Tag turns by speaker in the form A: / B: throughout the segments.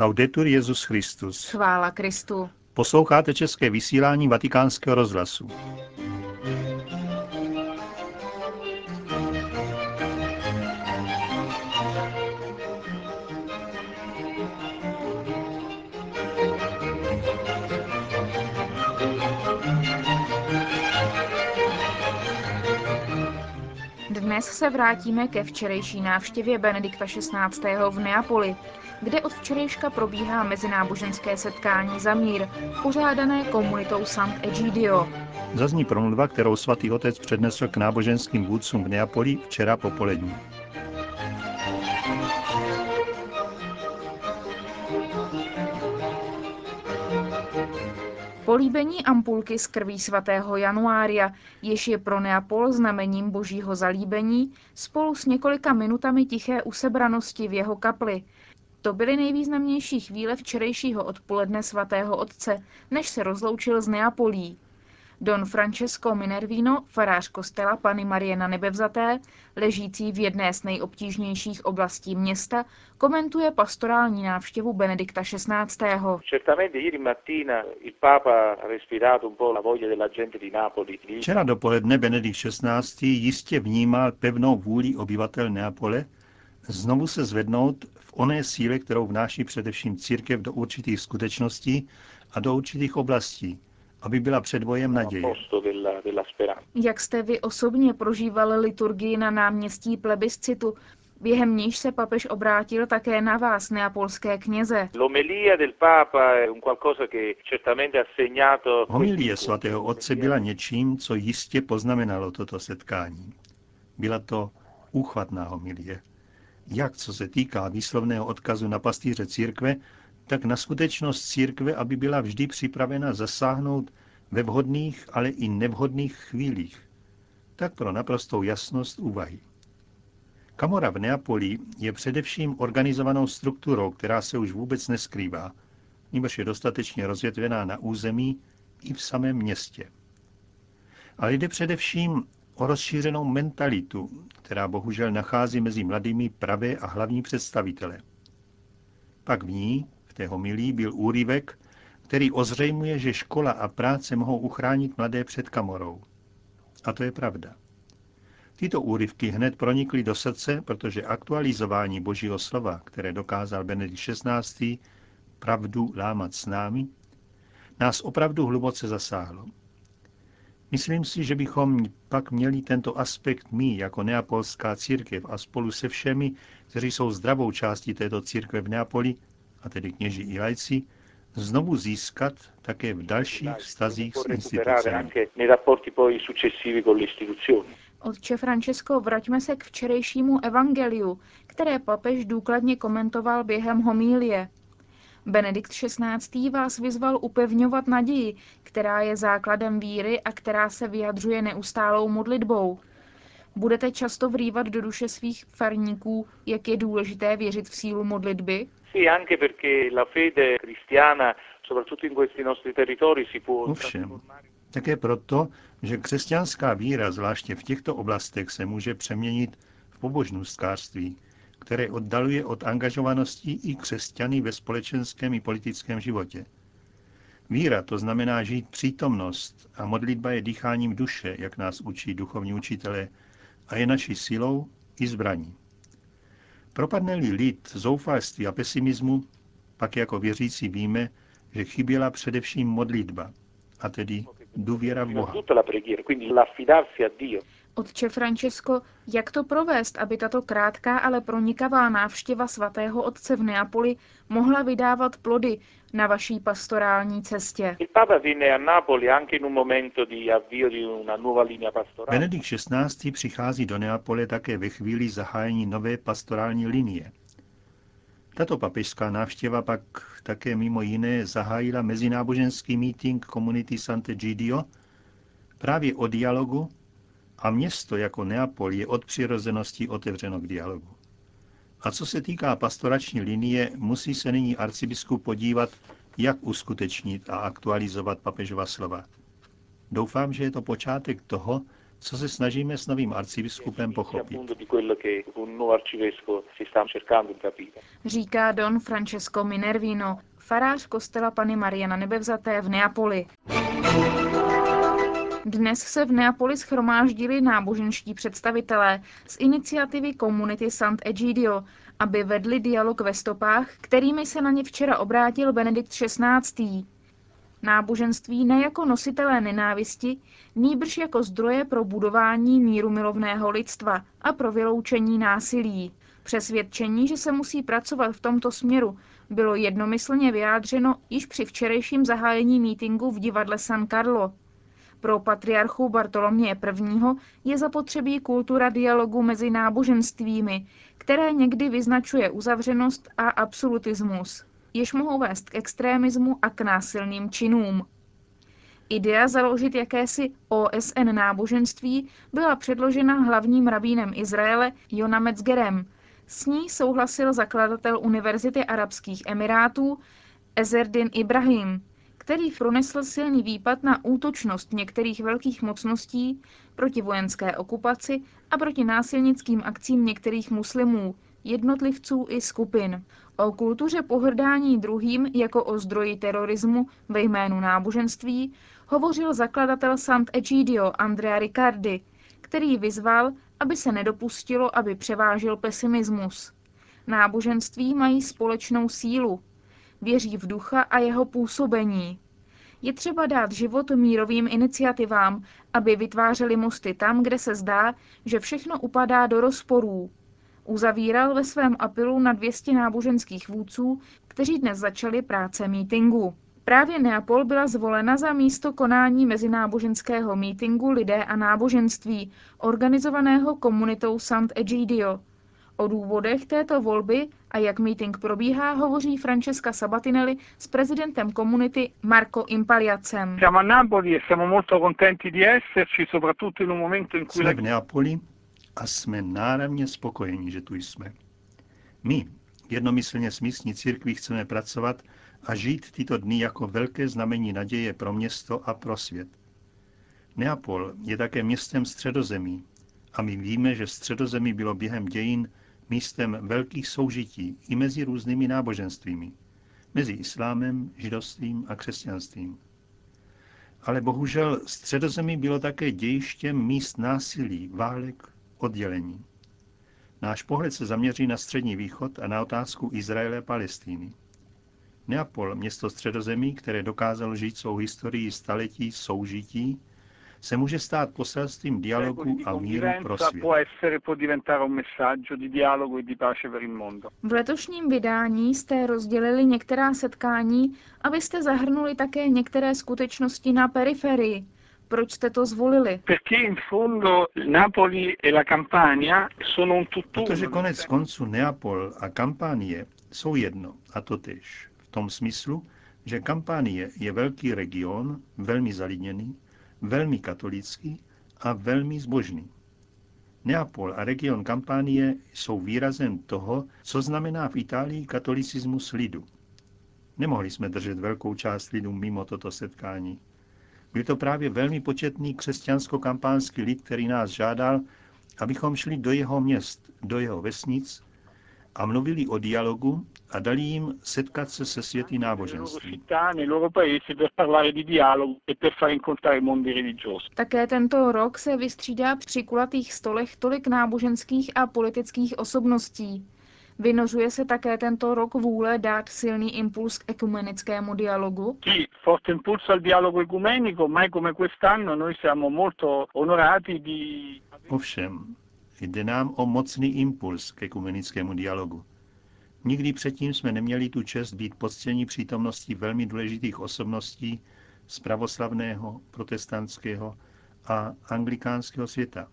A: Laudetur Jezus Christus.
B: Chvála Kristu.
A: Posloucháte české vysílání Vatikánského rozhlasu.
B: Dnes se vrátíme ke včerejší návštěvě Benedikta XVI. v Neapoli, kde od včerejška probíhá mezináboženské setkání za mír, pořádané komunitou Sant'Egidio.
A: Zazní promluva, kterou svatý otec přednesl k náboženským vůdcům v Neapoli včera popolední.
B: Políbení ampulky z krví svatého Januária, jež je pro Neapol znamením božího zalíbení, spolu s několika minutami tiché usebranosti v jeho kapli. To byly nejvýznamnější chvíle včerejšího odpoledne svatého otce, než se rozloučil z Neapolí. Don Francesco Minervino, farář kostela Pany Marie na nebevzaté, ležící v jedné z nejobtížnějších oblastí města, komentuje pastorální návštěvu Benedikta XVI.
A: Včera dopoledne Benedikt XVI. jistě vnímal pevnou vůli obyvatel Neapole znovu se zvednout v oné síle, kterou vnáší především církev do určitých skutečností a do určitých oblastí, aby byla předvojem naděje.
B: Jak jste vy osobně prožívali liturgii na náměstí plebiscitu, během níž se papež obrátil také na vás, neapolské kněze.
A: Homilie svatého otce byla něčím, co jistě poznamenalo toto setkání. Byla to úchvatná homilie. Jak co se týká výslovného odkazu na pastýře církve, tak na skutečnost církve, aby byla vždy připravena zasáhnout ve vhodných, ale i nevhodných chvílích. Tak pro naprostou jasnost úvahy. Kamora v Neapoli je především organizovanou strukturou, která se už vůbec neskrývá, nebož je dostatečně rozvětvená na území i v samém městě. Ale jde především o rozšířenou mentalitu, která bohužel nachází mezi mladými pravé a hlavní představitele. Pak v ní, v té homilí, byl úryvek, který ozřejmuje, že škola a práce mohou uchránit mladé před kamorou. A to je pravda. Tyto úryvky hned pronikly do srdce, protože aktualizování Božího slova, které dokázal Benedikt XVI. pravdu lámat s námi, nás opravdu hluboce zasáhlo. Myslím si, že bychom pak měli tento aspekt my, jako neapolská církev a spolu se všemi, kteří jsou zdravou částí této církve v Neapoli, a tedy kněži i lajci, znovu získat také v dalších vztazích s institucemi.
B: Otče Francesco, vraťme se k včerejšímu evangeliu, které papež důkladně komentoval během homílie. Benedikt XVI. vás vyzval upevňovat naději, která je základem víry a která se vyjadřuje neustálou modlitbou. Budete často vrývat do duše svých farníků, jak je důležité věřit v sílu modlitby?
A: Ovšem, také proto, že křesťanská víra, zvláště v těchto oblastech, se může přeměnit v pobožnostkářství, které oddaluje od angažovanosti i křesťany ve společenském i politickém životě. Víra to znamená žít přítomnost a modlitba je dýcháním duše, jak nás učí duchovní učitelé, a je naší silou i zbraní. Propadne-li lid zoufalství a pesimismu, pak jako věřící víme, že chyběla především modlitba, a tedy důvěra v Boha.
B: Otče Francesco, jak to provést, aby tato krátká, ale pronikavá návštěva svatého otce v Neapoli mohla vydávat plody na vaší pastorální cestě?
A: Benedikt XVI. přichází do Neapole také ve chvíli zahájení nové pastorální linie. Tato papežská návštěva pak také mimo jiné zahájila mezináboženský meeting komunity Sant'Egidio právě o dialogu a město jako Neapol je od přirozenosti otevřeno k dialogu. A co se týká pastorační linie, musí se nyní arcibiskup podívat, jak uskutečnit a aktualizovat papežova slova. Doufám, že je to počátek toho, co se snažíme s novým arcibiskupem pochopit.
B: Říká Don Francesco Minervino, farář kostela Pany Marie na nebevzaté v Neapoli. Dnes se v Neapoli schromáždili náboženští představitelé z iniciativy komunity Sant'Egidio, aby vedli dialog ve stopách, kterými se na ně včera obrátil Benedikt XVI. Náboženství ne jako nositelé nenávisti, nýbrž jako zdroje pro budování míru milovného lidstva a pro vyloučení násilí. Přesvědčení, že se musí pracovat v tomto směru, bylo jednomyslně vyjádřeno již při včerejším zahájení mítinku v divadle San Carlo. Pro patriarchu Bartoloměje I. je zapotřebí kultura dialogu mezi náboženstvími, které někdy vyznačuje uzavřenost a absolutismus, jež mohou vést k extrémismu a k násilným činům. Idea založit jakési OSN náboženství byla předložena hlavním rabínem Izraele Jona Metzgerem. S ní souhlasil zakladatel Univerzity Arabských Emirátů Ezerdin Ibrahim, který pronesl silný výpad na útočnost některých velkých mocností proti vojenské okupaci a proti násilnickým akcím některých muslimů, jednotlivců i skupin. O kultuře pohrdání druhým jako o zdroji terorismu ve jménu náboženství hovořil zakladatel Sant'Egidio Andrea Riccardi, který vyzval, aby se nedopustilo, aby převážil pesimismus. Náboženství mají společnou sílu, věří v ducha a jeho působení. Je třeba dát život mírovým iniciativám, aby vytvářely mosty tam, kde se zdá, že všechno upadá do rozporů. Uzavíral ve svém apelu na 200 náboženských vůdců, kteří dnes začali práce mítingu. Právě Neapol byla zvolena za místo konání mezináboženského mítingu Lidé a náboženství, organizovaného komunitou Sant'Egidio. O důvodech této volby a jak meeting probíhá, hovoří Francesca Sabatinelli s prezidentem komunity Marco Impaliacem.
A: Jsme v Neapoli a jsme náramně spokojeni, že tu jsme. My, jednomyslně s místní církví, chceme pracovat a žít tyto dny jako velké znamení naděje pro město a pro svět. Neapol je také městem středozemí a my víme, že středozemí bylo během dějin místem velkých soužití i mezi různými náboženstvími, mezi islámem, židovstvím a křesťanstvím. Ale bohužel středozemí bylo také dějištěm míst násilí, válek, oddělení. Náš pohled se zaměří na Střední východ a na otázku Izraele a Palestíny. Neapol, město středozemí, které dokázalo žít svou historii staletí soužití, se může stát poselstvím dialogu a míru pro svět.
B: V letošním vydání jste rozdělili některá setkání, abyste zahrnuli také některé skutečnosti na periferii. Proč jste to zvolili?
A: E Protože konec konců Neapol a Kampánie jsou jedno a to tež. V tom smyslu, že Kampánie je velký region, velmi zalidněný, velmi katolický a velmi zbožný. Neapol a region Kampánie jsou výrazem toho, co znamená v Itálii katolicismus lidu. Nemohli jsme držet velkou část lidů mimo toto setkání. Byl to právě velmi početný křesťansko-kampánský lid, který nás žádal, abychom šli do jeho měst, do jeho vesnic a mluvili o dialogu a dali jim setkat se se světy náboženství.
B: Také tento rok se vystřídá při kulatých stolech tolik náboženských a politických osobností. Vynořuje se také tento rok vůle dát silný impuls k ekumenickému dialogu?
A: Ovšem, jde nám o mocný impuls k ekumenickému dialogu. Nikdy předtím jsme neměli tu čest být poctěni přítomností velmi důležitých osobností z pravoslavného, protestantského a anglikánského světa.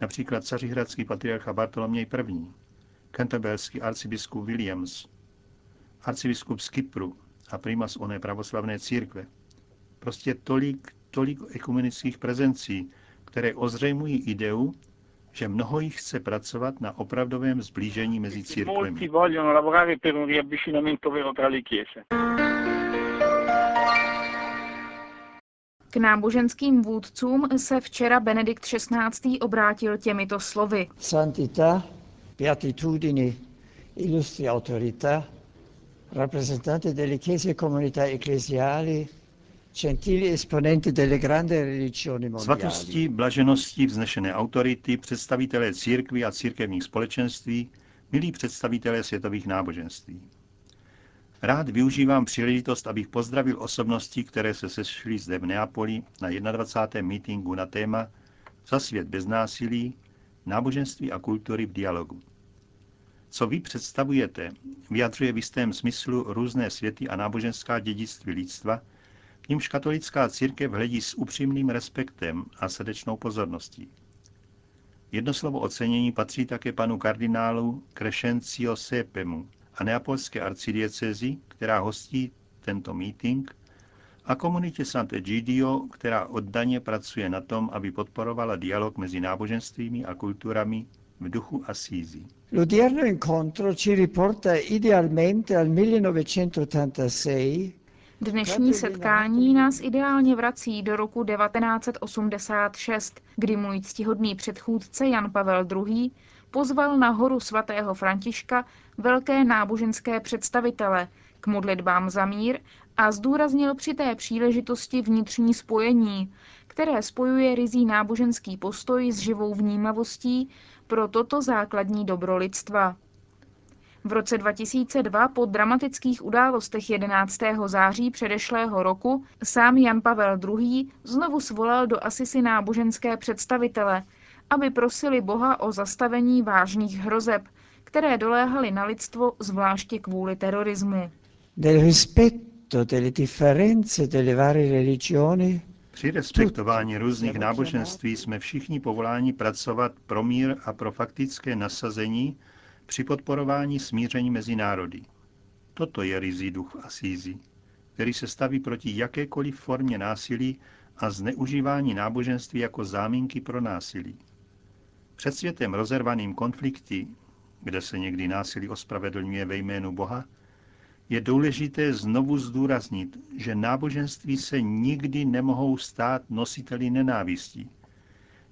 A: Například cařihradský patriarcha Bartoloměj I., Canterburyský arcibiskup Williams, arcibiskup z Kypru a primas oné pravoslavné církve. Prostě tolik, tolik ekumenických prezencí, které ozřejmují ideu, že mnoho jich chce pracovat na opravdovém zblížení mezi církvemi.
B: K náboženským vůdcům se včera Benedikt XVI. obrátil těmito slovy.
C: Santità, beatitudini, illustri autorità, rappresentanti delle chiese e comunità ecclesiali,
A: Svatosti, blaženosti, vznešené autority, představitelé církví a církevních společenství, milí představitelé světových náboženství. Rád využívám příležitost, abych pozdravil osobnosti, které se sešly zde v Neapoli na 21. mítingu na téma Za svět bez násilí, náboženství a kultury v dialogu. Co vy představujete, vyjadřuje v jistém smyslu různé světy a náboženská dědictví lidstva, k nímž katolická církev hledí s upřímným respektem a srdečnou pozorností. Jedno slovo ocenění patří také panu kardinálu Crescencio Sepemu a neapolské arcidiecezi, která hostí tento meeting, a komunitě Sant'Egidio, která oddaně pracuje na tom, aby podporovala dialog mezi náboženstvími a kulturami v duchu Assisi.
C: L'odierno incontro ci riporta idealmente al 1986
B: Dnešní setkání nás ideálně vrací do roku 1986, kdy můj ctihodný předchůdce Jan Pavel II. pozval na horu svatého Františka velké náboženské představitele k modlitbám za mír a zdůraznil při té příležitosti vnitřní spojení, které spojuje rizí náboženský postoj s živou vnímavostí pro toto základní dobro lidstva. V roce 2002 po dramatických událostech 11. září předešlého roku sám Jan Pavel II. znovu svolal do Asisi náboženské představitele, aby prosili Boha o zastavení vážných hrozeb, které doléhaly na lidstvo zvláště kvůli terorismu.
C: Del rispetto delle differenze delle varie religioni
A: Při respektování různých náboženství jsme všichni povoláni pracovat pro mír a pro faktické nasazení při podporování smíření mezi národy. Toto je rizí duch Asízy, který se staví proti jakékoliv formě násilí a zneužívání náboženství jako záminky pro násilí. Před světem rozervaným konflikty, kde se někdy násilí ospravedlňuje ve jménu Boha, je důležité znovu zdůraznit, že náboženství se nikdy nemohou stát nositeli nenávistí.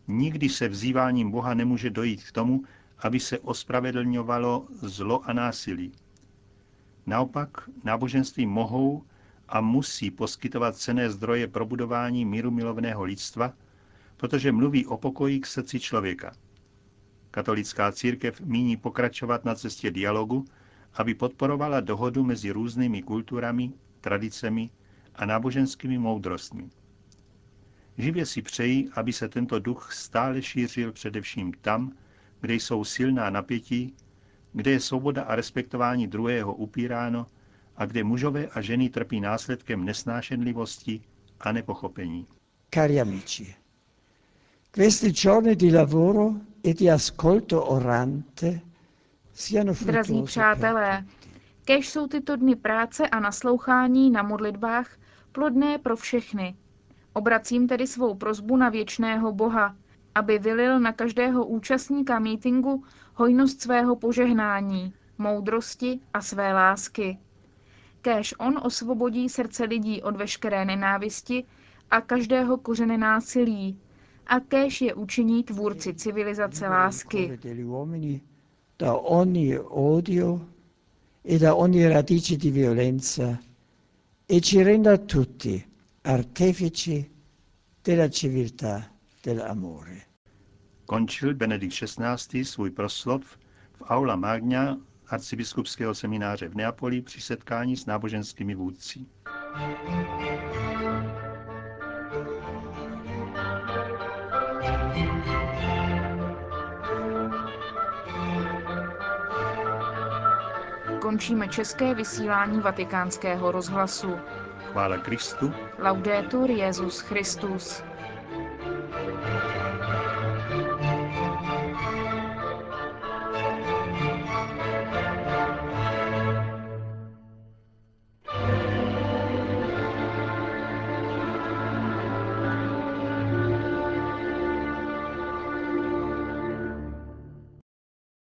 A: Nikdy se vzýváním Boha nemůže dojít k tomu, aby se ospravedlňovalo zlo a násilí. Naopak náboženství mohou a musí poskytovat cené zdroje pro budování míru milovného lidstva, protože mluví o pokoji k srdci člověka. Katolická církev míní pokračovat na cestě dialogu, aby podporovala dohodu mezi různými kulturami, tradicemi a náboženskými moudrostmi. Živě si přeji, aby se tento duch stále šířil především tam, kde jsou silná napětí, kde je svoboda a respektování druhého upíráno a kde mužové a ženy trpí následkem nesnášenlivosti a nepochopení.
C: Cari amici, questi giorni di lavoro e di ascolto orante siano
B: Drazí přátelé, kež jsou tyto dny práce a naslouchání na modlitbách plodné pro všechny. Obracím tedy svou prozbu na věčného Boha, aby vylil na každého účastníka mítingu hojnost svého požehnání, moudrosti a své lásky. Kéž on osvobodí srdce lidí od veškeré nenávisti a každého kořene násilí, a kéž je učiní tvůrci civilizace lásky.
C: da ogni odio e da ogni radice di violenza e ci renda tutti artefici della civiltà dell'amore.
A: Končil Benedikt XVI. svůj proslov v Aula Magna arcibiskupského semináře v Neapoli při setkání s náboženskými vůdci.
B: Končíme české vysílání vatikánského rozhlasu.
A: Chvála Kristu,
B: Laudetur Jesus Christus.